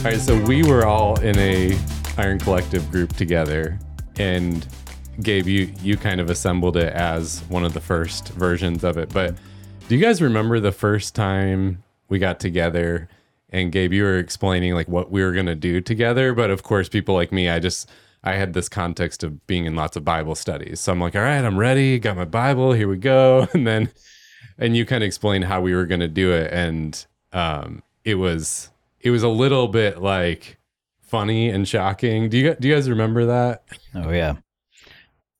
All right, so we were all in a Iron Collective group together, and Gabe, you you kind of assembled it as one of the first versions of it. But do you guys remember the first time we got together? And Gabe, you were explaining like what we were gonna do together, but of course, people like me, I just I had this context of being in lots of Bible studies, so I'm like, all right, I'm ready, got my Bible, here we go, and then and you kind of explained how we were gonna do it, and um, it was it was a little bit like funny and shocking. Do you do you guys remember that? Oh yeah.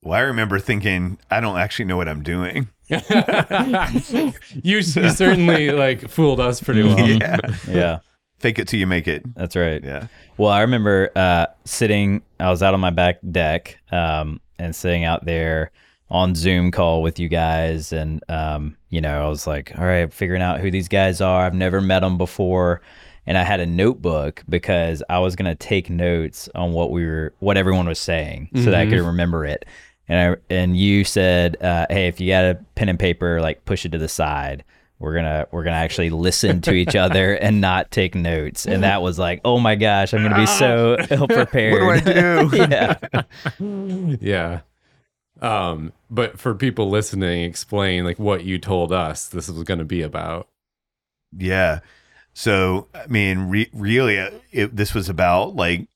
Well, I remember thinking, I don't actually know what I'm doing. you, you certainly like fooled us pretty well. Yeah. Yeah. Fake it till you make it. That's right. Yeah. Well, I remember uh, sitting. I was out on my back deck um, and sitting out there on Zoom call with you guys, and um, you know, I was like, "All right, figuring out who these guys are. I've never met them before." And I had a notebook because I was gonna take notes on what we were, what everyone was saying, so that I could remember it. And I, and you said, uh, "Hey, if you got a pen and paper, like push it to the side." We're gonna we're gonna actually listen to each other and not take notes, and that was like, oh my gosh, I'm gonna be so ill prepared. What do I do? yeah, yeah. Um, but for people listening, explain like what you told us this was going to be about. Yeah. So, I mean, re- really, uh, it, this was about like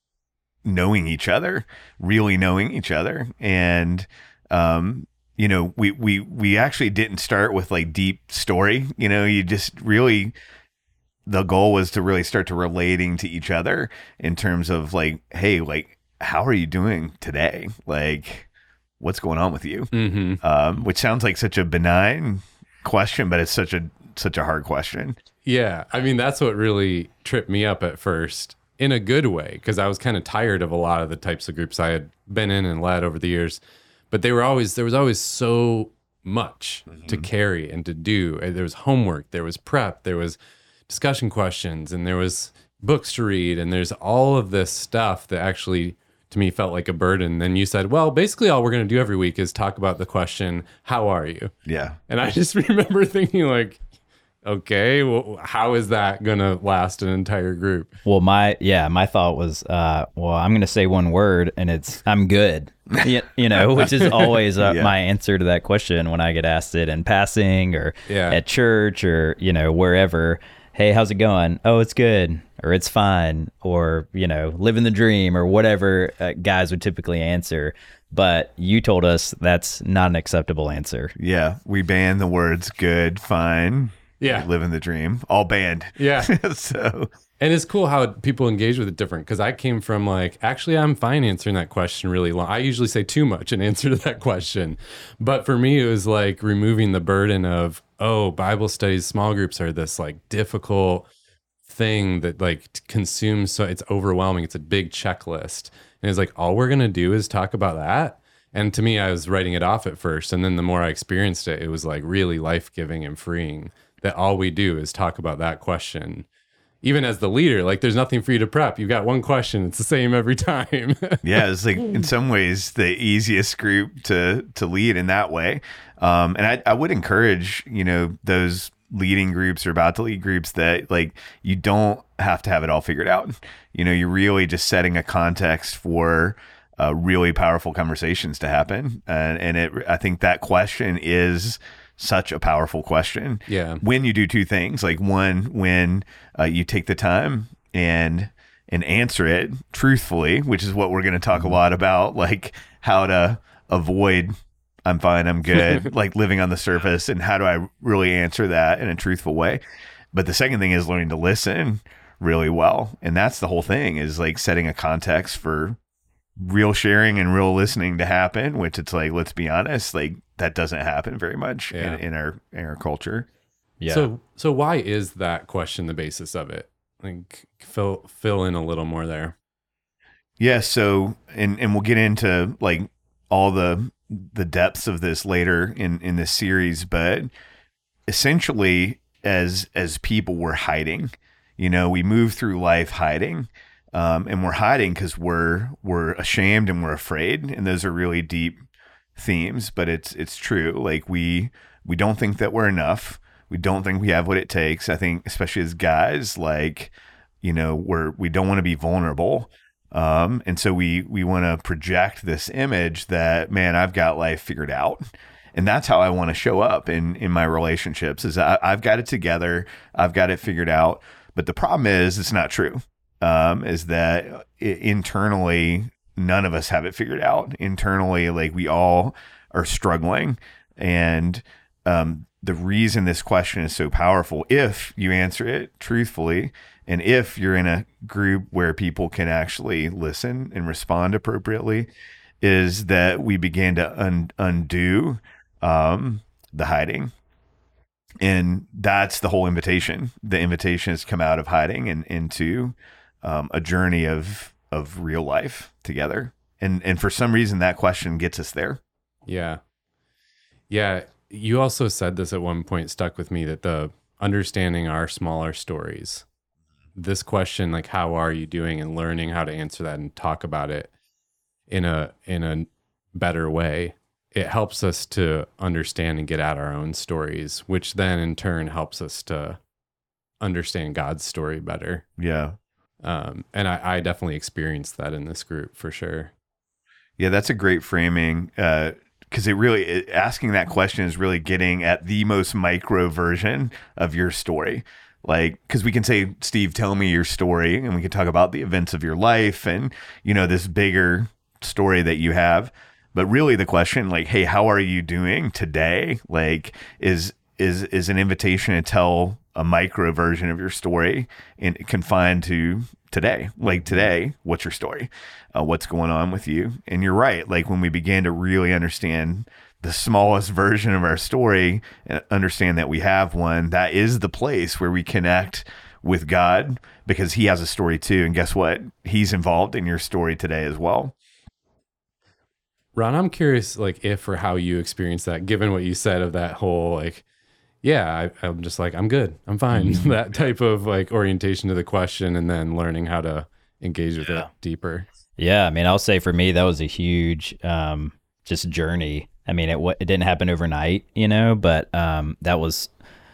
knowing each other, really knowing each other. And, um, you know, we, we, we actually didn't start with like deep story. You know, you just really, the goal was to really start to relating to each other in terms of like, hey, like, how are you doing today? Like, what's going on with you? Mm-hmm. Um, which sounds like such a benign question, but it's such a, such a hard question. Yeah, I mean that's what really tripped me up at first in a good way because I was kind of tired of a lot of the types of groups I had been in and led over the years. But they were always there was always so much to mm-hmm. carry and to do. There was homework, there was prep, there was discussion questions, and there was books to read, and there's all of this stuff that actually to me felt like a burden. Then you said, "Well, basically all we're going to do every week is talk about the question, how are you?" Yeah. And I just remember thinking like, okay, well, how is that going to last an entire group? Well, my yeah, my thought was, uh, well, I'm gonna say one word, and it's I'm good. you, you know, which is always uh, Yeah. my answer to that question when I get asked it in passing or Yeah. at church or you know wherever. Hey, how's it going? Oh, it's good, or it's fine, or you know, living the dream, or whatever uh, guys would typically answer. But you told us that's not an acceptable answer. Yeah, we banned the words good, fine, Yeah. living the dream, all banned. Yeah. so, And it's cool how people engage with it different because I came from like, actually, I'm fine answering that question really long. I usually say too much in answer to that question. But for me, it was like removing the burden of, oh, Bible studies, small groups are this like difficult thing that like consumes so it's overwhelming. It's a big checklist. And it's like, all we're going to do is talk about that. And to me, I was writing it off at first. And then the more I experienced it, it was like really life giving and freeing that all we do is talk about that question even as the leader, like there's nothing for you to prep. You've got one question. It's the same every time. yeah, it's like in some ways the easiest group to to lead in that way. Um, and I, I would encourage, you know, those leading groups or about to lead groups that like you don't have to have it all figured out. You know, you're really just setting a context for uh, really powerful conversations to happen. And, and it, I think that question is such a powerful question. Yeah. When you do two things, like one, when uh, you take the time and and answer it truthfully, which is what we're going to talk a lot about, like how to avoid I'm fine, I'm good, like living on the surface, and how do I really answer that in a truthful way. But the second thing is learning to listen really well, and that's the whole thing is like setting a context for real sharing and real listening to happen. Which it's like, let's be honest, like that doesn't happen very much Yeah. in, in our in our culture. Yeah. So so why is that question the basis of it? Like fill fill in a little more there. Yeah, so and and we'll get into like all the the depths of this later in in this series, but essentially as as people we're hiding. You know, we move through life hiding. Um, and we're hiding because we're we're ashamed and we're afraid, and those are really deep themes. But it's it's true. Like we we don't think that we're enough. We don't think we have what it takes. I think, especially as guys, like you know, we're we don't want to be vulnerable. Um, and so we we want to project this image that man, I've got life figured out, and that's how I want to show up in in my relationships. Is I, I've got it together, I've got it figured out. But the problem is, it's not true. Um, is that internally, none of us have it figured out. Internally, like we all are struggling, and um, the reason this question is so powerful, if you answer it truthfully, and if you're in a group where people can actually listen and respond appropriately, is that we begin to un- undo um, the hiding. And that's the whole invitation. The invitation has come out of hiding and into um, a journey of of real life together. And and for some reason, that question gets us there. Yeah, yeah. You also said this at one point, stuck with me that the understanding our smaller stories this question like how are you doing and learning how to answer that and talk about it in a in a better way it helps us to understand and get at our own stories which then in turn helps us to understand god's story better Yeah. Um, and I, I definitely experienced that in this group for sure Yeah, that's a great framing. Because it really, it, asking that question is really getting at the most micro version of your story. Like, because we can say, Steve, tell me your story, and we can talk about the events of your life and, you know, this bigger story that you have. But really, the question, like, hey, how are you doing today? Like, is is is an invitation to tell a micro version of your story and confined to today. Like today, what's your story? Uh, what's going on with you? And you're right. Like when we began to really understand the smallest version of our story and understand that we have one, that is the place where we connect with God because He has a story too. And guess what? He's involved in your story today as well. ron i'm curious like if or how you experienced that given what you said of that whole like yeah I, i'm just like i'm good. I'm fine. That type of like orientation to the question and then learning how to engage with it deeper. Yeah, I mean, I'll say for me that was a huge um, just journey. I mean, it it didn't happen overnight, you know, but um, that was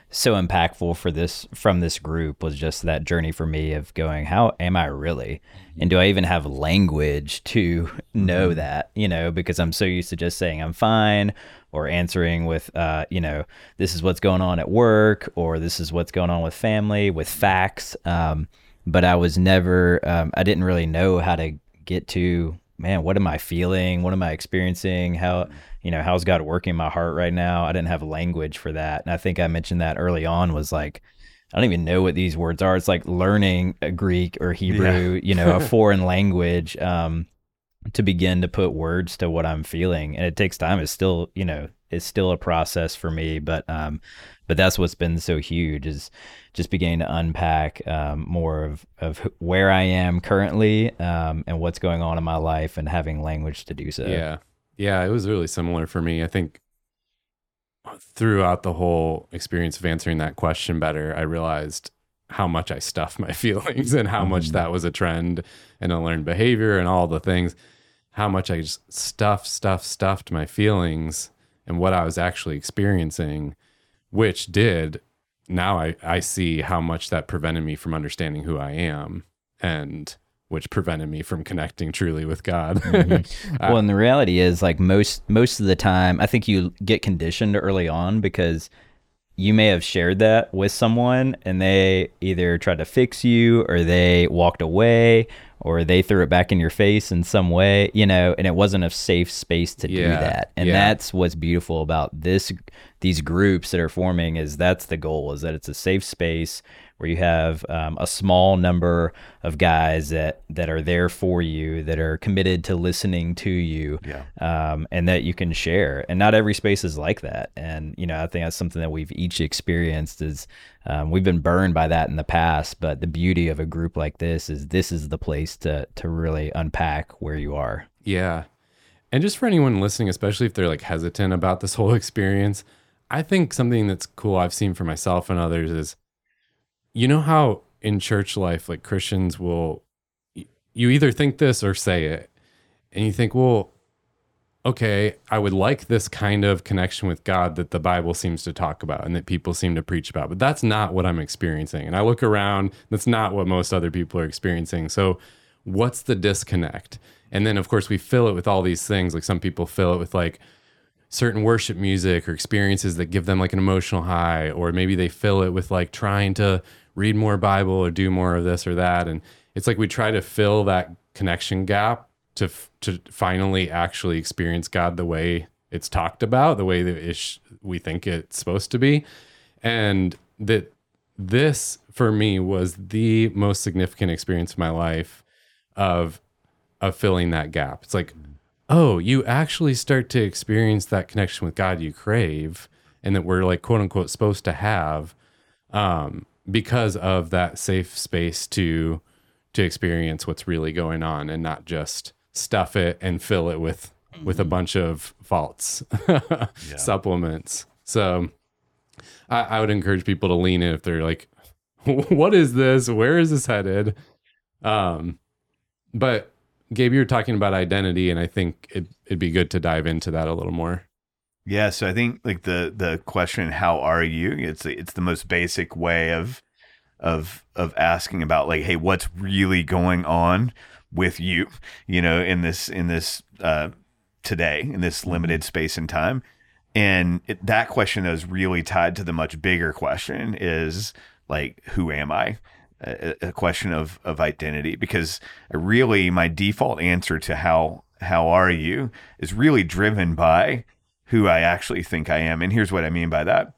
so impactful for this from this group was just that journey for me of going, how am I really, and do I even have language to know that, you know, because I'm so used to just saying I'm fine or answering with, uh, you know, this is what's going on at work or this is what's going on with family with facts. Um, but I was never, um, I didn't really know how to get to man what am i feeling? What am i experiencing? How you know how's god working my heart right now? I didn't have language for that. And i think i mentioned that early on was like i don't even know what these words are. It's like learning a greek or hebrew you know a foreign language um to begin to put words to what i'm feeling and it takes time it's still you know it's still a process for me but um but that's what's been so huge is just beginning to unpack um, more of, of where I am currently um, and what's going on in my life and having language to do so. Yeah. Yeah, it was really similar for me. I think throughout the whole experience of answering that question better, I realized how much I stuffed my feelings and how much mm-hmm. that was a trend and a learned behavior and all the things. How much I just stuffed, stuffed, stuffed my feelings and what I was actually experiencing, which did now I, I see how much that prevented me from understanding who I am and which prevented me from connecting truly with God. Mm-hmm. Uh, well, and the reality is, like most most of the time, I think you get conditioned early on because you may have shared that with someone and they either tried to fix you or they walked away or they threw it back in your face in some way, you know, and it wasn't a safe space to do that. And yeah. that's what's beautiful about this these groups that are forming is that's the goal is that it's a safe space where you have um, a small number of guys that that are there for you that are committed to listening to you Yeah. um, and that you can share and not every space is like that and you know i think that's something that we've each experienced is um, we've been burned by that in the past but the beauty of a group like this is this is the place to to really unpack where you are Yeah. And just for anyone listening, especially if they're like hesitant about this whole experience, I think something that's cool I've seen for myself and others is you know how in church life, like Christians will, you either think this or say it. And you think, well, okay, I would like this kind of connection with God that the Bible seems to talk about and that people seem to preach about, but that's not what I'm experiencing. And I look around, that's not what most other people are experiencing. So, what's the disconnect? And then, of course, we fill it with all these things. Like some people fill it with like certain worship music or experiences that give them like an emotional high, or maybe they fill it with like trying to read more Bible or do more of this or that. And it's like we try to fill that connection gap to to finally actually experience God the way it's talked about, the way that we think it's supposed to be, and that this for me was the most significant experience of my life of of filling that gap. It's like, oh, you actually start to experience that connection with God you crave, and that we're like quote unquote supposed to have, um, because of that safe space to to experience what's really going on and not just stuff it and fill it with with a bunch of faults supplements. So I, I would encourage people to lean in if they're like what is this? Where is this headed? Um but gabe you were talking about identity and i think it, it'd be good to dive into that a little more Yeah, so I think like the the question "How are you?" it's it's the most basic way of of of asking about like, hey, what's really going on with you? You know, in this in this uh, today in this limited space and time, and it, that question is really tied to the much bigger question: is like, who am I? A, a question of of identity, because really my default answer to how how are you is really driven by who I actually think I am. And here's what I mean by that.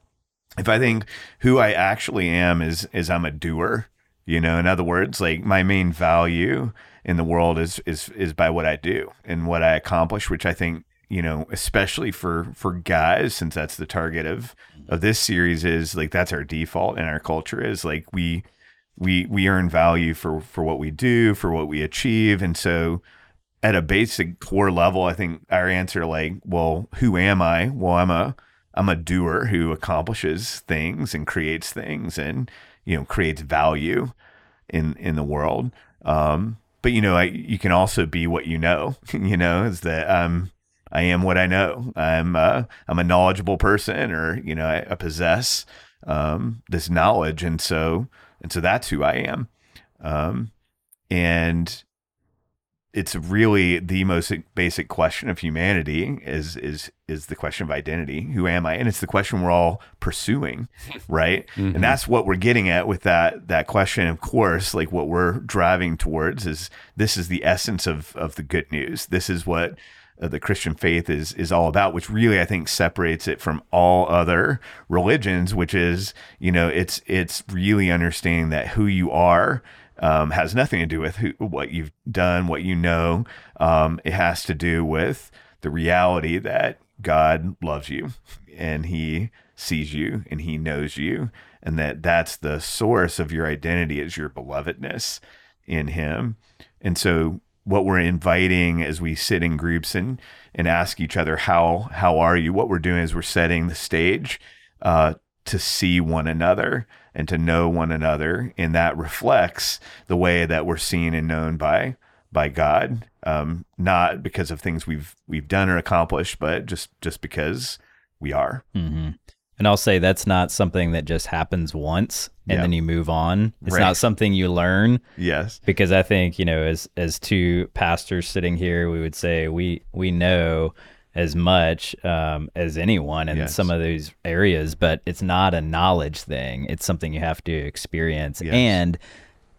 If I think who I actually am is is I'm a doer, you know, in other words, like my main value in the world is is is by what I do and what I accomplish, which I think, you know, especially for for guys since that's the target of of this series is like that's our default in our culture is like we we we earn value for for what we do, for what we achieve, and so at a basic core level, I think our answer, like, well, who am I? Well, I'm a I'm a doer who accomplishes things and creates things and you know creates value in in the world. Um, but you know, I, you can also be what you know. you know, is that um, I am what I know. I'm uh, I'm a knowledgeable person, or you know, I, I possess um, this knowledge, and so and so that's who I am. Um, and it's really the most basic question of humanity is is is the question of identity. Who am i? And it's the question we're all pursuing right? Mm-hmm. and that's what we're getting at with that that question. Of course like what we're driving towards is this is the essence of of the good news. This is what uh, the christian faith is is all about which really i think separates it from all other religions which is you know it's it's really understanding that who you are um, has nothing to do with who, what you've done, what you know. Um, it has to do with the reality that God loves you and He sees you and He knows you, and that that's the source of your identity is your belovedness in Him. And so, what we're inviting as we sit in groups and and ask each other how how are you, what we're doing is we're setting the stage uh, to see one another and to know one another and that reflects the way that we're seen and known by by God um, not because of things we've we've done or accomplished but just just because we are mm-hmm. and I'll say that's not something that just happens once and yeah. then you move on it's right. not something you learn yes because I think you know as as two pastors sitting here we would say we we know as much um, as anyone in yes. some of these areas, but it's not a knowledge thing. It's something you have to experience, yes. and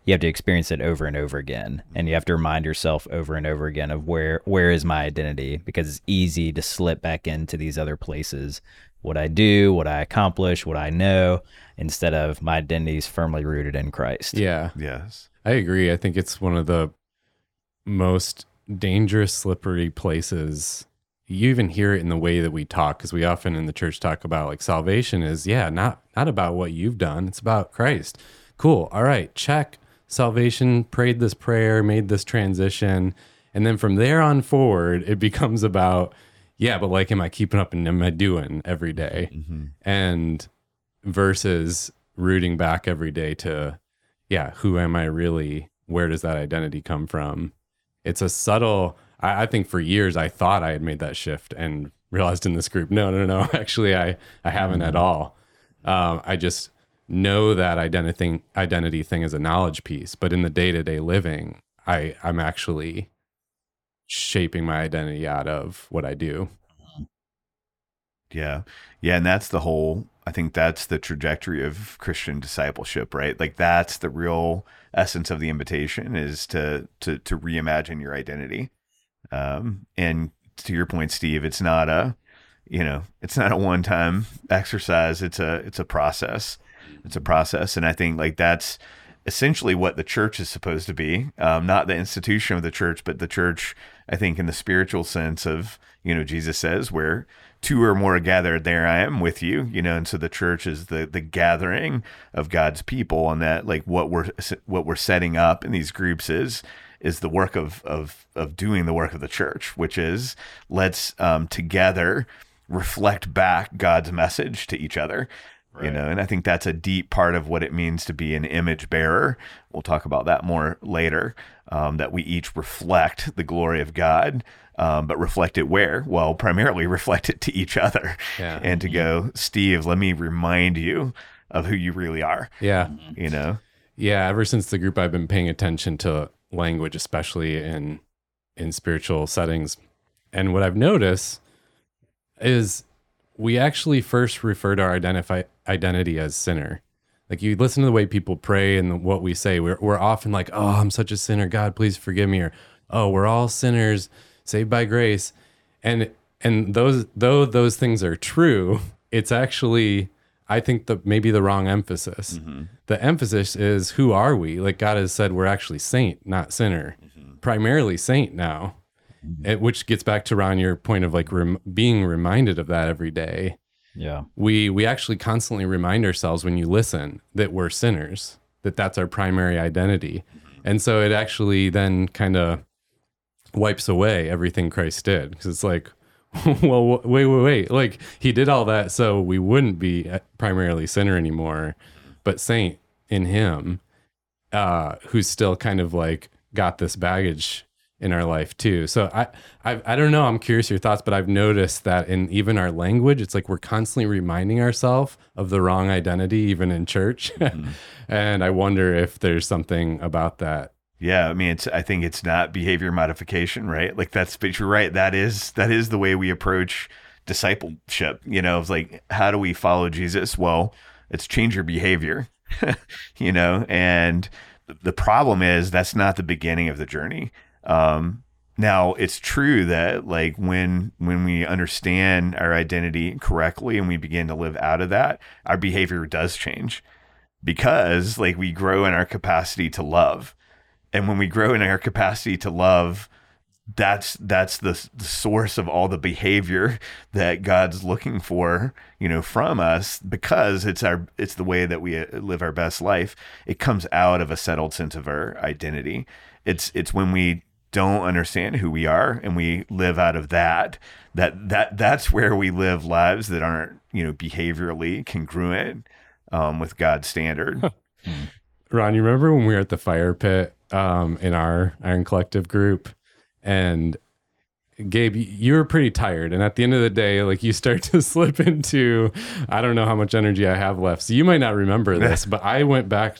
you have to experience it over and over again, and you have to remind yourself over and over again of where where is my identity, because it's easy to slip back into these other places. What I do, what I accomplish, what I know, instead of my identity is firmly rooted in Christ. Yeah. Yes. I agree. I think it's one of the most dangerous, slippery places you even hear it in the way that we talk because we often in the church talk about like salvation is yeah not not about what you've done it's about christ. Cool all right check. Salvation prayed this prayer made this transition. And then from there on forward it becomes about yeah but like am i keeping up and am i doing every day? Mm-hmm. and versus rooting back every day to yeah who am i really? Where does that identity come from? It's a subtle I, I think for years I thought I had made that shift and realized in this group, no, no, no, actually I I haven't at all. Um, I just know that identity identity thing is a knowledge piece, but in the day to day living, I I'm actually shaping my identity out of what I do. Yeah. Yeah. And that's the whole, I think that's the trajectory of Christian discipleship, right? Like that's the real essence of the invitation is to, to, to reimagine your identity. Um, and to your point, Steve, it's not a, you know, it's not a one time exercise. It's a, it's a process. It's a process. And I think like that's, essentially what the church is supposed to be um, not the institution of the church but the church i think in the spiritual sense of you know jesus says where two or more are gathered there i am with you you know and so the church is the the gathering of god's people and that like what we're what we're setting up in these groups is is the work of of of doing the work of the church which is let's um, together reflect back god's message to each other you know and i think that's a deep part of what it means to be an image bearer. We'll talk about that more later um, that we each reflect the glory of god um, but reflect it where? Well primarily reflect it to each other Yeah. and to go steve let me remind you of who you really are. Yeah. you know? Yeah, ever since the group I've been paying attention to language especially in in spiritual settings. And what I've noticed is we actually first refer to our identify identity as sinner. Like you listen to the way people pray and what we say, we're we're often like, "Oh, I'm such a sinner. God, please forgive me." Or, "Oh, we're all sinners, saved by grace." And and those though those things are true, it's actually I think the maybe the wrong emphasis. Mm-hmm. The emphasis is who are we? Like God has said, we're actually saint, not sinner. Mm-hmm. Primarily saint now, mm-hmm. It- which gets back to Ron your point of like rem- being reminded of that every day. Yeah. We we actually constantly remind ourselves when you listen that we're sinners, that that's our primary identity, and so it actually then kind of wipes away everything Christ did because it's like, well, wait, wait, wait, like he did all that so we wouldn't be primarily sinner anymore, but saint in Him, uh, who's still kind of like got this baggage in our life too. So I, I, I don't know. I'm curious your thoughts, but I've noticed that in even our language, it's like we're constantly reminding ourselves of the wrong identity, even in church. and I wonder if there's something about that. Yeah, I mean, it's. I think it's not behavior modification, right? Like that's. But you're right. That is that is the way we approach discipleship. You know, it's like how do we follow Jesus? Well, it's change your behavior. you know, and the problem is that's not the beginning of the journey. Um, now it's true that like when when we understand our identity correctly and we begin to live out of that, our behavior does change because like we grow in our capacity to love and when we grow in our capacity to love that's that's the, the source of all the behavior that god's looking for you know from us because it's our it's the way that we uh, live our best life. It comes out of a settled sense of our identity. It's it's when we don't understand who we are and we live out of that that that that's where we live lives that aren't you know behaviorally congruent um, with god's standard. Ron, you remember when we were at the fire pit um, in our Iron Collective group, and Gabe, you were pretty tired, and at the end of the day, like you start to slip into, I don't know how much energy I have left, so you might not remember this, but I went back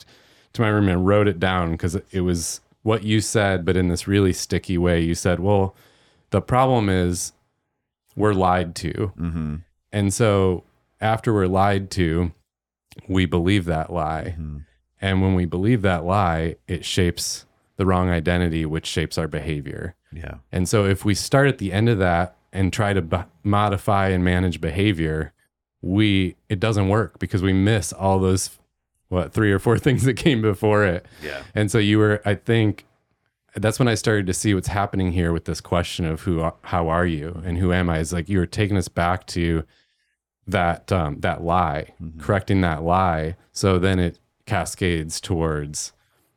to my room and wrote it down because it was what you said, but in this really sticky way. You said, "Well, the problem is we're lied to," mm-hmm. and so after we're lied to, we believe that lie. Mm-hmm. And when we believe that lie, it shapes the wrong identity, which shapes our behavior. yeah And so if we start at the end of that and try to b- modify and manage behavior, we it doesn't work because we miss all those what three or four things that came before it. yeah And so you were, I think, that's when I started to see what's happening here with this question of who, how are you, and who am I? Is like you were taking us back to that um, that lie, correcting that lie. So then it cascades towards,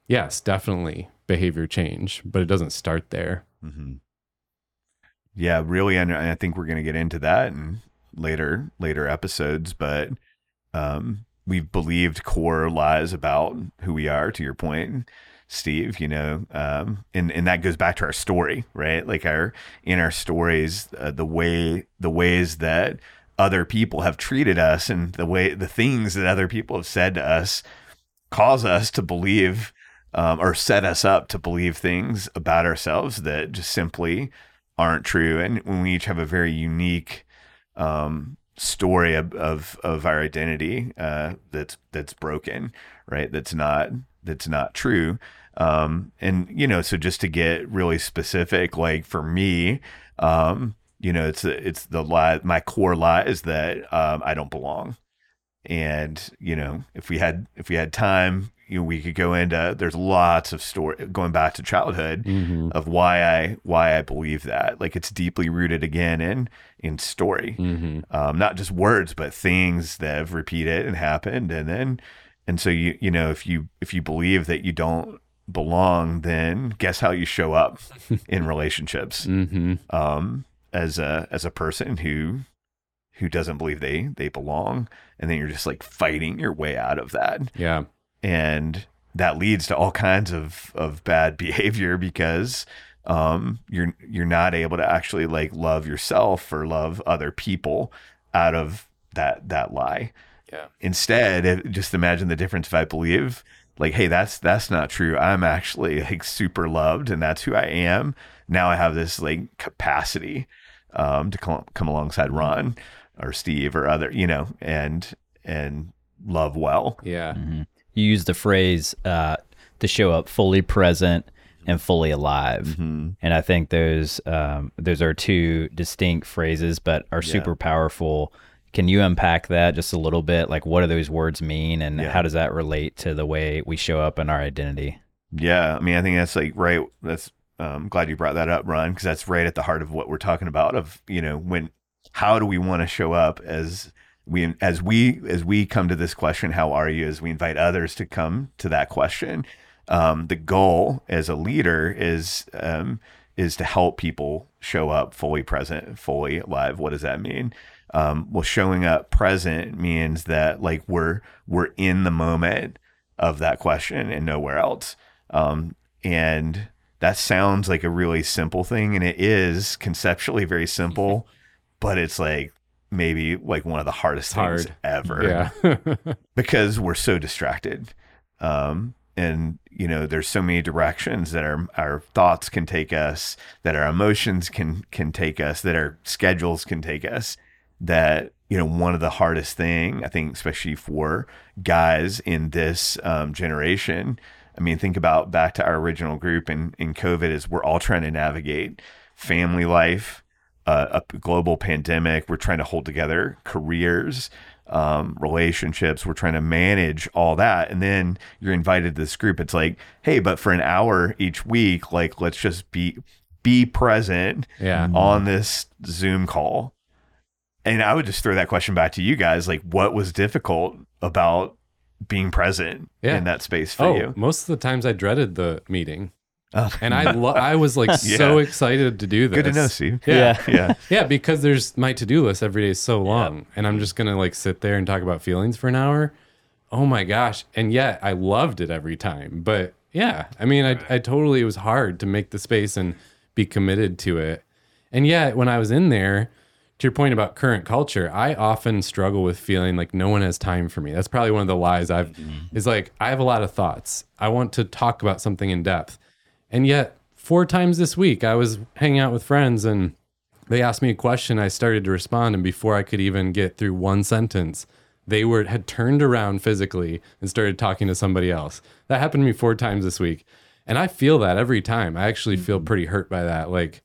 yes, definitely behavior change, but it doesn't start there. Mm-hmm. Yeah, really, and I think we're going to get into that in later later episodes. But um, we've believed core lies about who we are. To your point, Steve, you know, um, and and that goes back to our story, right? Like our in our stories, uh, the way the ways that other people have treated us and the way the things that other people have said to us cause us to believe um, or set us up to believe things about ourselves that just simply aren't true. And when we each have a very unique um, story of, of, of our identity uh, that's that's broken, right? That's not that's not true. Um, and you know, so just to get really specific, like for me, um, you know, it's it's the lie. My core lie is that um, I don't belong. And you know, if we had if we had time, you know, we could go into. There's lots of story going back to childhood Mm-hmm. of why I why I believe that. Like it's deeply rooted again in in story, Mm-hmm. um, not just words, but things that have repeated and happened, and then and so you you know if you if you believe that you don't belong, then guess how you show up in relationships Mm-hmm. um, as a as a person who who doesn't believe they they belong, and then you're just like fighting your way out of that. Yeah. and that leads to all kinds of of bad behavior because um you're you're not able to actually like love yourself or love other people out of that that lie. Yeah. instead just imagine the difference if i believe like hey that's that's not true. I'm actually like super loved and that's who i am. Now i have this like capacity um to come, come alongside ron or steve or other you know and and love well Yeah. Mhm. You use the phrase uh, to show up fully present and fully alive, Mhm. and I think those um, those are two distinct phrases, but are Yeah. super powerful. Can you unpack that just a little bit? Like, what do those words mean, and Yeah. how does that relate to the way we show up in our identity? Yeah, I mean, I think that's like right. That's um, glad you brought that up, Ron, because that's right at the heart of what we're talking about. Of you know, when how do we want to show up as we as we as we come to this question, how are you? As we invite others to come to that question, um, the goal as a leader is um, is to help people show up fully present, fully alive. What does that mean? Um, well, showing up present means that like we're we're in the moment of that question and nowhere else. Um, and that sounds like a really simple thing, and it is conceptually very simple, but it's like maybe like one of the hardest things ever Yeah. because we're so distracted. Um, and you know, there's so many directions that our our thoughts can take us, that our emotions can can take us, that our schedules can take us. That you know, one of the hardest thing I think, especially for guys in this um, generation. I mean, think about back to our original group in in COVID is we're all trying to navigate family life, uh, a global pandemic. We're trying to hold together careers, um, relationships. We're trying to manage all that. And then you're invited to this group. It's like, hey, but for an hour each week, like let's just be be present yeah. on this Zoom call. And I would just throw that question back to you guys. Like, what was difficult about being present Yeah. in that space for Oh, you? most of the times I dreaded the meeting. Oh. And I lo- I was like so excited to do this. Good to know, Steve. Yeah. Yeah. Yeah, because there's my to-do list every day is so long and I'm just going to like sit there and talk about feelings for an hour. Oh my gosh. And yet I loved it every time. But yeah, I mean, I, I totally, it was hard to make the space and be committed to it. And yet when I was in there, to your point about current culture, I often struggle with feeling like no one has time for me. That's probably one of the lies I've mm-hmm. is like I have a lot of thoughts. I want to talk about something in depth. And yet four times this week I was hanging out with friends and they asked me a question, I started to respond and before I could even get through one sentence, they were had turned around physically and started talking to somebody else. That happened to me four times this week. And I feel that every time. I actually feel mm-hmm. pretty hurt by that. Like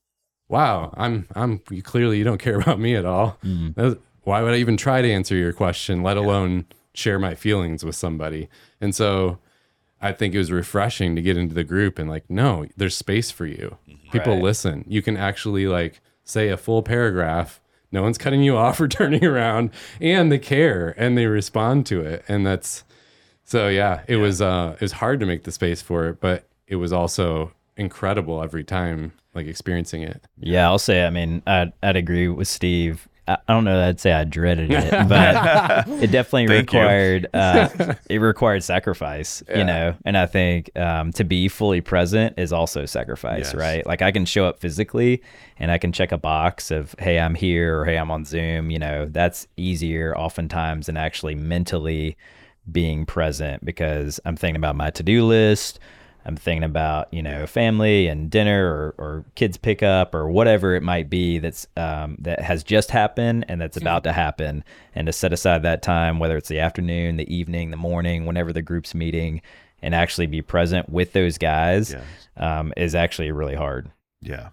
wow, I'm I'm you clearly you don't care about me at all. Mm-hmm. That's- Why would I even try to answer your question, let alone share my feelings with somebody? And so I think it was refreshing to get into the group and like, no, there's space for you. People Right. listen. You can actually like say a full paragraph. No one's cutting you off or turning around and they care and they respond to it. And that's so yeah, it was uh it was hard to make the space for it, but it was also incredible every time like experiencing it. Yeah, I'll say. I mean, I'd, I'd agree with Steve. I don't know. that I'd say I dreaded it, but it definitely required uh, it required sacrifice, Yeah. you know. And I think um, to be fully present is also sacrifice, Yes. right? Like I can show up physically, and I can check a box of "Hey, I'm here" or "Hey, I'm on Zoom." You know, that's easier oftentimes than actually mentally being present because I'm thinking about my to do list. I'm thinking about, you know, family and dinner or, or kids pickup or whatever it might be that's um, that has just happened and that's about to happen. And to set aside that time, whether it's the afternoon, the evening, the morning, whenever the group's meeting, and actually be present with those guys Yes. um, is actually really hard. Yeah.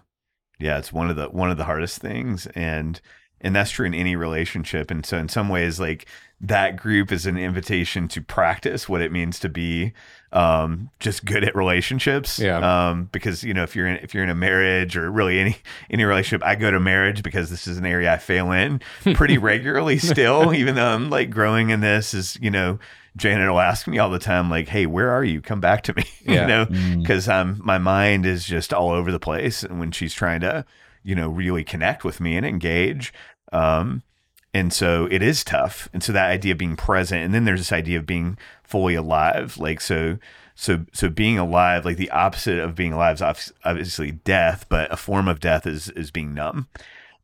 Yeah, it's one of the one of the hardest things and and that's true in any relationship and so in some ways like that group is an invitation to practice what it means to be um just good at relationships Yeah. um because you know if you're in if you're in a marriage or really any any relationship I go to marriage because this is an area I fail in pretty regularly still even though I'm like growing in this is you know Janet will ask me all the time like hey where are you come back to me Yeah. you know Mm. because I'm my mind is just all over the place and when she's trying to you know really connect with me and engage um and so it is tough and so that idea of being present and then there's this idea of being fully alive like so so so being alive like the opposite of being alive is obviously death but a form of death is is being numb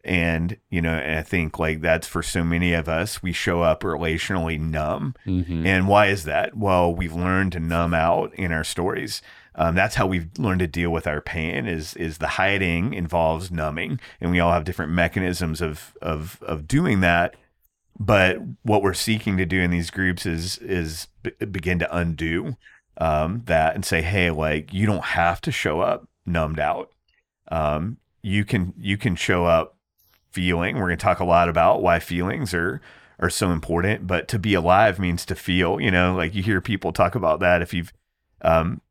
and you know and i think like that's for so many of us we show up relationally numb Mhm. and why is that? Well, we've learned to numb out in our stories. Um, that's how we've learned to deal with our pain. Is is the hiding involves numbing, and we all have different mechanisms of of of doing that. But what we're seeking to do in these groups is is b- begin to undo um, that and say, hey, like you don't have to show up numbed out. Um, you can you can show up feeling. We're going to talk a lot about why feelings are are so important. But to be alive means to feel. You know, like you hear people talk about that. If you've um,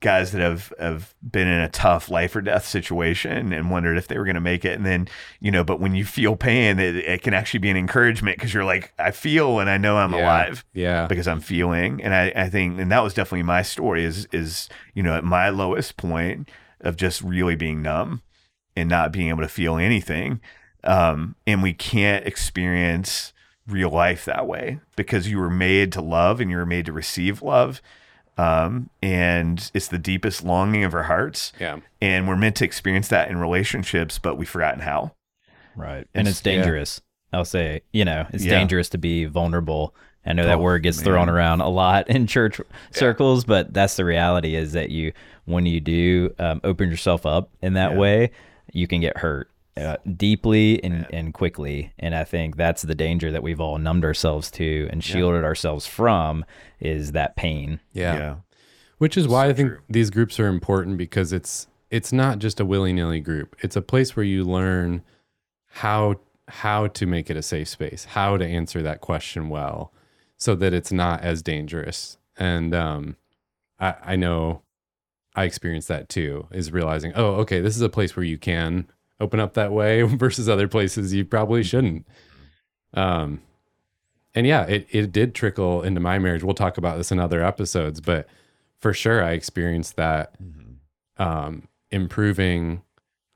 guys that have have been in a tough life or death situation and wondered if they were going to make it, and then you know, but when you feel pain, it, it can actually be an encouragement because you're like, I feel and I know I'm Yeah. alive Yeah. because I'm feeling. And I, I think, and that was definitely my story is, is, you know, at my lowest point of just really being numb and not being able to feel anything. Um, and we can't experience real life that way because you were made to love and you were made to receive love. Um, and it's the deepest longing of our hearts. Yeah. And we're meant to experience that in relationships, but we've forgotten how. Right. And It's- it's dangerous. I'll say, you know, it's Yeah. dangerous to be vulnerable. I know that Oh, word gets man. thrown around a lot in church circles, but that's the reality is that you, when you do um, open yourself up in that Yeah. way, you can get hurt uh, deeply and, and quickly. And I think that's the danger that we've all numbed ourselves to and shielded ourselves from is that pain. Yeah. Which is why I think these groups are important because it's it's not just a willy-nilly group. It's a place where you learn how how to make it a safe space, how to answer that question well so that it's not as dangerous. And um I I know I experienced that too, is realizing, oh, okay, this is a place where you can open up that way versus other places you probably shouldn't. Um and yeah, it, it did trickle into my marriage. We'll talk about this in other episodes, but for sure I experienced that um, improving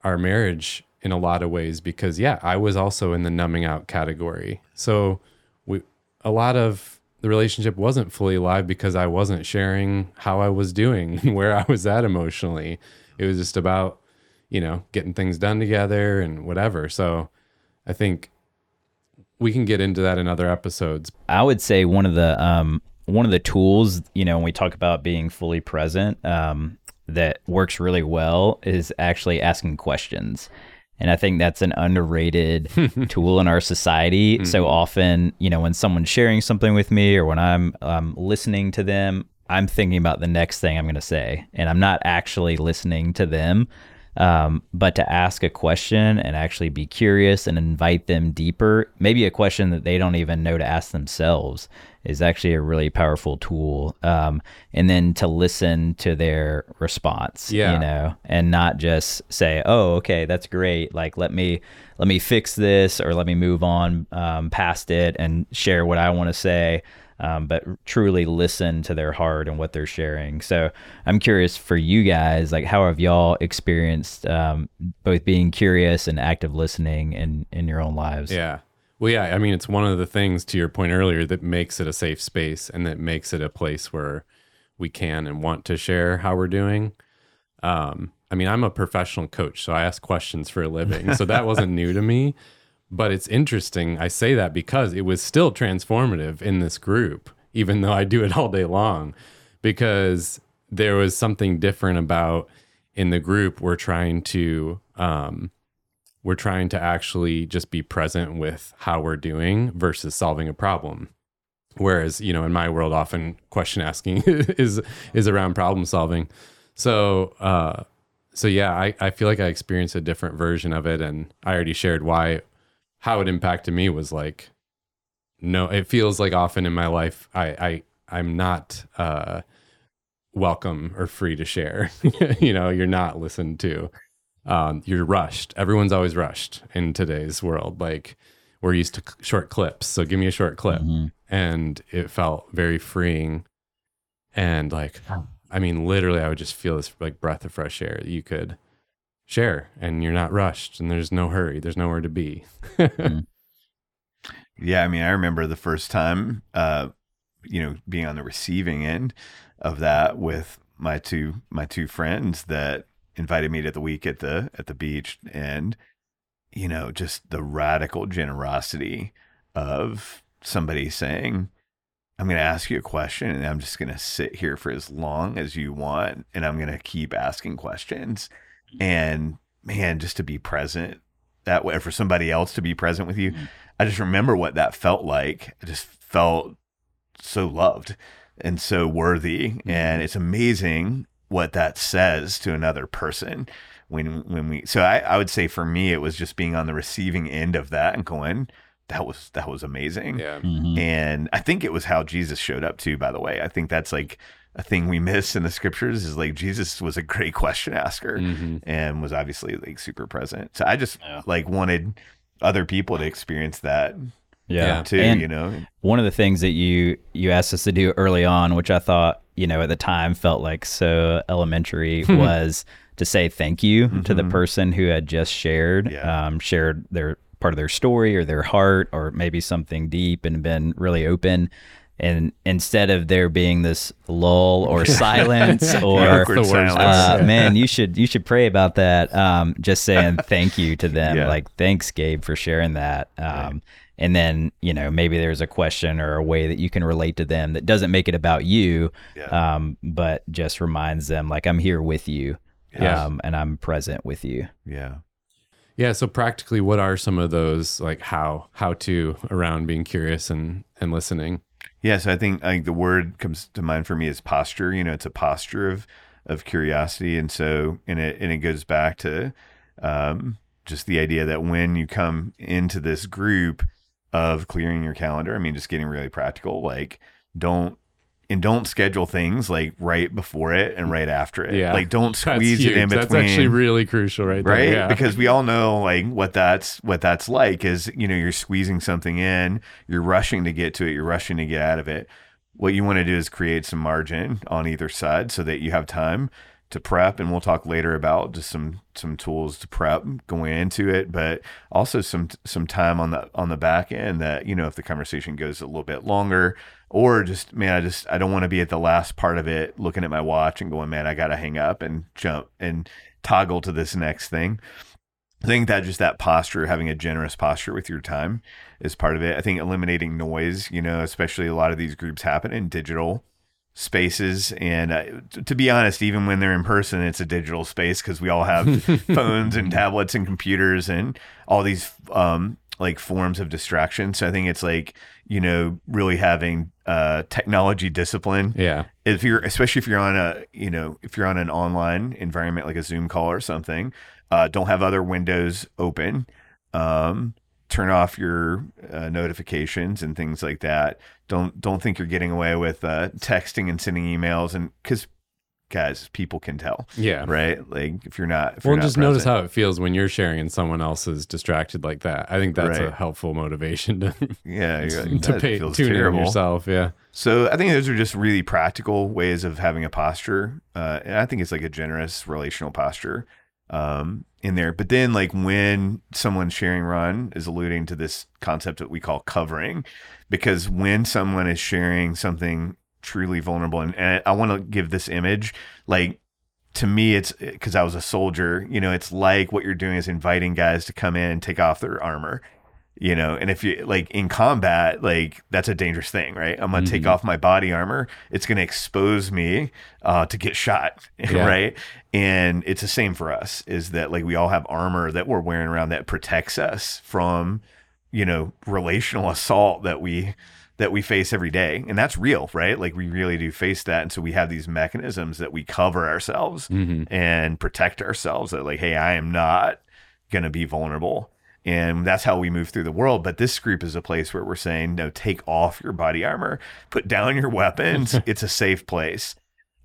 our marriage in a lot of ways because yeah, I was also in the numbing out category. So we a lot of the relationship wasn't fully alive because I wasn't sharing how I was doing, where I was at emotionally. It was just about, you know, getting things done together and whatever. So I think we can get into that in other episodes. I would say one of the um, one of the tools, you know, when we talk about being fully present, um, that works really well is actually asking questions. And I think that's an underrated tool in our society. So often, you know, when someone's sharing something with me or when I'm um, listening to them, I'm thinking about the next thing I'm going to say, and I'm not actually listening to them. Um, but to ask a question and actually be curious and invite them deeper, maybe a question that they don't even know to ask themselves, is actually a really powerful tool. Um, and then to listen to their response, Yeah. you know, and not just say, "Oh, okay, that's great. Like, let me let me fix this or let me move on um, past it and share what I want to say." Um, but truly listen to their heart and what they're sharing. So I'm curious for you guys, like how have y'all experienced um, both being curious and active listening in in your own lives? Yeah. Well, yeah. I mean, it's one of the things to your point earlier that makes it a safe space and that makes it a place where we can and want to share how we're doing. Um, I mean, I'm a professional coach, so I ask questions for a living. So that wasn't new to me. But it's interesting. I say that because it was still transformative in this group, even though I do it all day long, because there was something different about in the group. We're trying to, um, we're trying to actually just be present with how we're doing versus solving a problem. Whereas, you know, in my world, often question asking is is around problem solving. So, uh, so yeah, I, I feel like I experienced a different version of it, and I already shared why how it impacted me was like no it feels like often in my life i i i'm not uh welcome or free to share. You know you're not listened to. Um you're rushed. Everyone's always rushed in today's world. Like we're used to short clips so give me a short clip. Mhm. and it felt very freeing. And like i mean literally i would just feel this like breath of fresh air that you could share and you're not rushed and there's no hurry there's nowhere to be Yeah, I mean, I remember the first time, uh, you know, being on the receiving end of that with my two my two friends that invited me to the week at the at the beach, and you know, just the radical generosity of somebody saying, "I'm going to ask you a question, and I'm just going to sit here for as long as you want, and I'm going to keep asking questions." And man, just to be present that way for somebody else to be present with you. I just remember what that felt like. I just felt so loved and so worthy. And it's amazing what that says to another person when when we so I, I would say for me it was just being on the receiving end of that and going, that was that was amazing. yeah Mhm. And I think it was how Jesus showed up too, by the way. I think that's like a thing we miss in the scriptures is like Jesus was a great question asker Mhm. and was obviously like super present. So I just Yeah. like wanted other people to experience that Yeah. too, And you know. one of the things that you you asked us to do early on, which I thought you know at the time felt like so elementary, was to say thank you to the Mhm. person who had just shared, Yeah. um, shared their part of their story or their heart or maybe something deep and been really open. And instead of there being this lull or silence or Awkward silence. uh, man, you should you should pray about that. Um, just saying thank you to them. Yeah. Like thanks, Gabe, for sharing that. Um, Right. And then you know maybe there's a question or a way that you can relate to them that doesn't make it about you, Yeah. um, but just reminds them like I'm here with you, Yeah. um, and I'm present with you. yeah. Yeah. So practically, what are some of those like how how to around being curious and and listening? Yeah, so I think think the word comes to mind for me is posture. You know, it's a posture of of curiosity, and so and it and it goes back to um, just the idea that when you come into this group of clearing your calendar, I mean, just getting really practical, like don't and don't schedule things like right before it and right after it. Yeah. like don't That's squeeze it in between. That's actually really crucial, right? there. right Yeah. because we all know like what that's what that's like is you know you're squeezing something in you're rushing to get to it you're rushing to get out of it what you want to do is create some margin on either side so that you have time to prep and we'll talk later about just some some tools to prep going into it but also some some time on the on the back end that you know if the conversation goes a little bit longer or just man i just i don't want to be at the last part of it looking at my watch and going man i gotta hang up and jump and toggle to this next thing. I think that just that posture having a generous posture with your time is part of it. I think eliminating noise you know especially a lot of these groups happen in digital spaces. And uh, t- to be honest even when they're in person it's a digital space because we all have phones and tablets and computers and all these um like forms of distraction. So i think it's like you know really having uh technology discipline. Yeah. if you're especially if you're on a you know if you're on an online environment like a zoom call or something uh, don't have other windows open. Um, turn off your uh, notifications and things like that. Don't don't think you're getting away with uh, texting and sending emails and because guys, people can tell. Yeah. Right. Like if you're not, if Well, you're not just notice how it feels when you're sharing and someone else is distracted like that. I think that's a helpful motivation to yeah, like, to pay tune in yourself. Yeah. So I think those are just really practical ways of having a posture. Uh, and I think it's like a generous relational posture um, in there. But then, like when someone's sharing Ron is alluding to this concept that we call covering, because when someone is sharing something truly vulnerable, and, and I want to give this image, like to me, it's because I was a soldier. You know, it's like what you're doing is inviting guys to come in and take off their armor you know and if you like in combat like that's a dangerous thing right i'm gonna take Mhm. off my body armor it's gonna expose me uh to get shot Yeah. right and it's the same for us is that like we all have armor that we're wearing around that protects us from you know relational assault that we that we face every day and that's real right? Like we really do face that and so we have these mechanisms that we cover ourselves hmm and protect ourselves that like hey i am not going to be vulnerable and that's how we move through the world but this group is a place where we're saying no take off your body armor put down your weapons it's a safe place.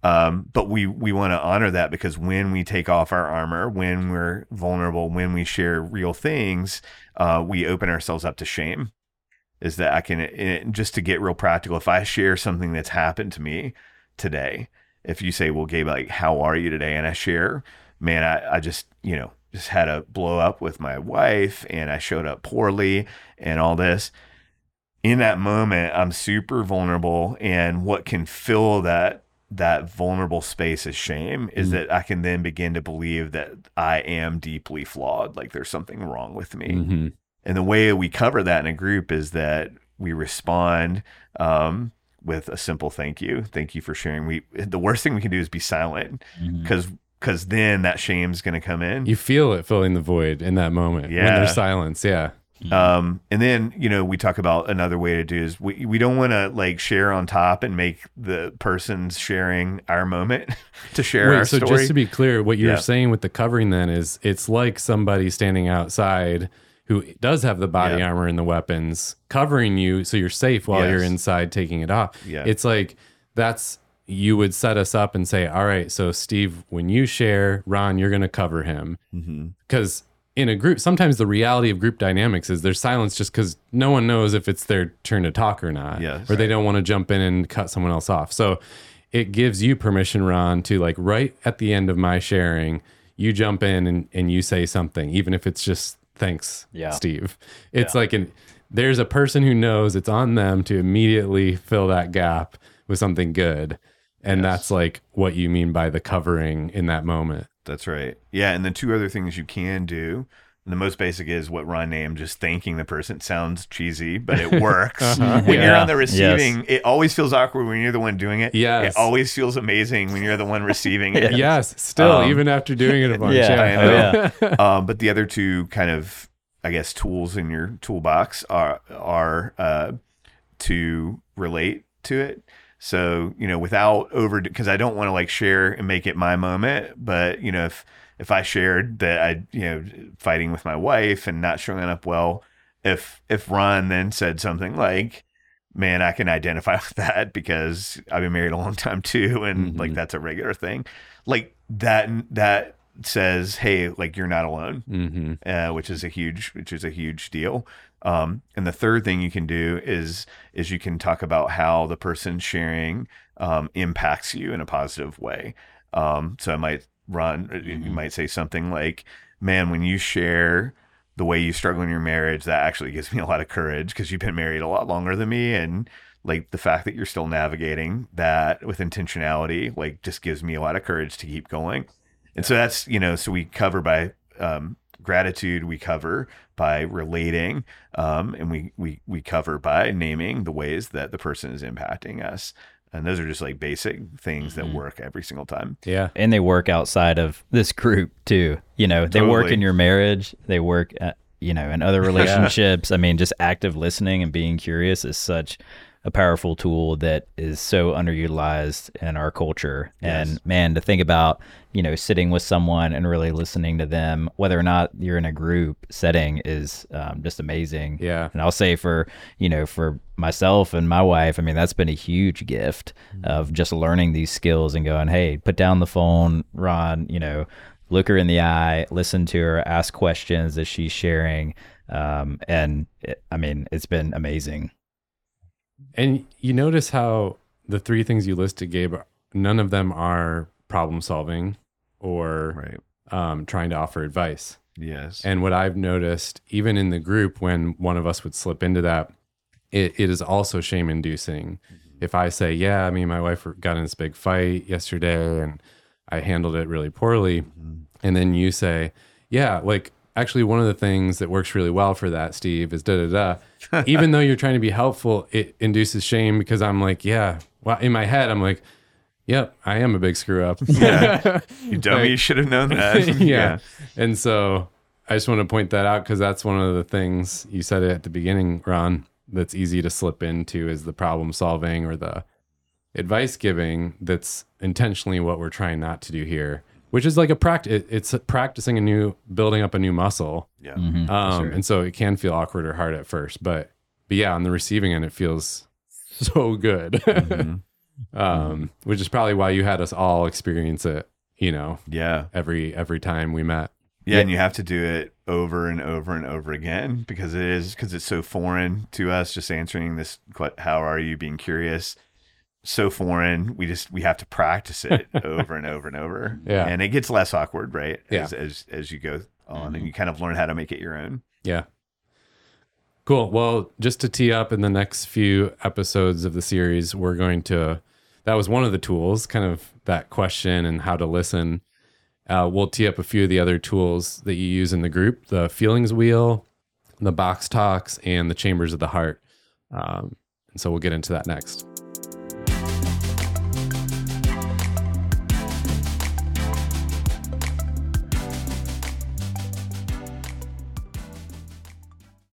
Um, but we we want to honor that because when we take off our armor when we're vulnerable when we share real things uh, we open ourselves up to shame is that i can and just to get real practical if i share something that's happened to me today if you say well gabe like how are you today? and i share man i, I just you know just had a blow up with my wife and i showed up poorly and all this. In that moment i'm super vulnerable and what can fill that that vulnerable space is shame is Mm. that i can then begin to believe that i am deeply flawed like there's something wrong with me. Hmm and the way we cover that in a group is that we respond um, with a simple thank you. Thank you for sharing. We the worst thing we can do is be silent because because then that shame's going to come in. You feel it filling the void in that moment Yeah, when there's silence. Yeah. um, and then you know we talk about another way to do is we we don't want to like share on top and make the person's sharing our moment to share our so story. just to be clear, what you're Yeah. saying with the covering then is it's like somebody standing outside who does have the body Yeah. armor and the weapons covering you so you're safe while you're inside taking it off. Yeah. It's like that's you would set us up and say, "All right, so Steve, when you share, Ron, you're going to cover him." Mhm. Cuz in a group, sometimes the reality of group dynamics is there's silence just cuz no one knows if it's their turn to talk or not Yes. or they don't want to jump in and cut someone else off. So it gives you permission, Ron, to like right at the end of my sharing, you jump in and, and you say something, even if it's just thanks, Yeah. Steve. It's like an there's a person who knows it's on them to immediately fill that gap with something good. And Yes. that's like what you mean by the covering in that moment. That's right. Yeah, and then two other things you can do. The most basic is what Ron named, just thanking the person. It sounds cheesy, but it works. Uh-huh. When you're on the receiving, it always feels awkward when you're the one doing it. Yes. It always feels amazing when you're the one receiving it. Yes, still, Um, even after doing it a bunch. Yeah. Yeah. know. um, but the other two kind of, I guess, tools in your toolbox are are uh, to relate to it. So you know, without over, because I don't want to like share and make it my moment. But you know, if if I shared that I you know fighting with my wife and not showing up well, if if Ron then said something like. Man, I can identify with that because I've been married a long time too, and like Mhm. that's a regular thing. Like that, that says, "Hey, like you're not alone," hmm uh, which is a huge, which is a huge deal. Um, and the third thing you can do is is you can talk about how the person sharing um, impacts you in a positive way. Um, so I might Ron, you Mhm. might say something like, "Man, when you share." The way you struggle in your marriage, that actually gives me a lot of courage because you've been married a lot longer than me. And like the fact that you're still navigating that with intentionality, like just gives me a lot of courage to keep going. And so that's, you know, so we cover by um, gratitude, we cover by relating, um, and we, we, we cover by naming the ways that the person is impacting us. And those are just like basic things that Mhm. work every single time. Yeah. and they work outside of this group too. You know, they work in your marriage, they work at, you know, in other relationships. I mean, just active listening and being curious is such a powerful tool that is so underutilized in our culture. Yes. And man, to think about, you know, sitting with someone and really listening to them, whether or not you're in a group setting, is um, just amazing. Yeah. And I'll say for, you know, for myself and my wife, I mean, that's been a huge gift of just learning these skills and going, hey, put down the phone, Ron, you know, look her in the eye, listen to her, ask questions as she's sharing. Um, and it, I mean, it's been amazing. And you notice how the three things you listed, Gabe, none of them are problem solving or Right. um, trying to offer advice. Yes. And what I've noticed, even in the group, when one of us would slip into that, it, it is also shame inducing. If I say, Yeah, I mean, my wife got in this big fight yesterday and I handled it really poorly. And then you say, Yeah, like actually, one of the things that works really well for that, Steve, is da da da. even though you're trying to be helpful, it induces shame because I'm like, Yeah, well, in my head, I'm like, Yep, I am a big screw up. Yeah. You dummy, you should have known that. yeah. And so I just want to point that out because that's one of the things you said at the beginning, Ron, that's easy to slip into is the problem solving or the advice giving that's intentionally what we're trying not to do here, which is like a practice. It's practicing a new, building up a new muscle. Yeah. Um, sure. And so it can feel awkward or hard at first, but, but yeah, on the receiving end, it feels so good. Mhm. um, which is probably why you had us all experience it, you know, Yeah. every, every time we met. Yeah, and you have to do it over and over and over again because it is because it's so foreign to us. Just answering this, que- how are you? Being curious, so foreign. We just we have to practice it over and over and over. Yeah. and it gets less awkward, right? Yeah. As as, as you go on, and you kind of learn how to make it your own. Yeah. Cool. Well, just to tee up in the next few episodes of the series, we're going to, that was one of the tools, kind of that question and how to listen. Uh, we'll tee up a few of the other tools that you use in the group the feelings wheel, the box talks, and the chambers of the heart. Um, and so we'll get into that next.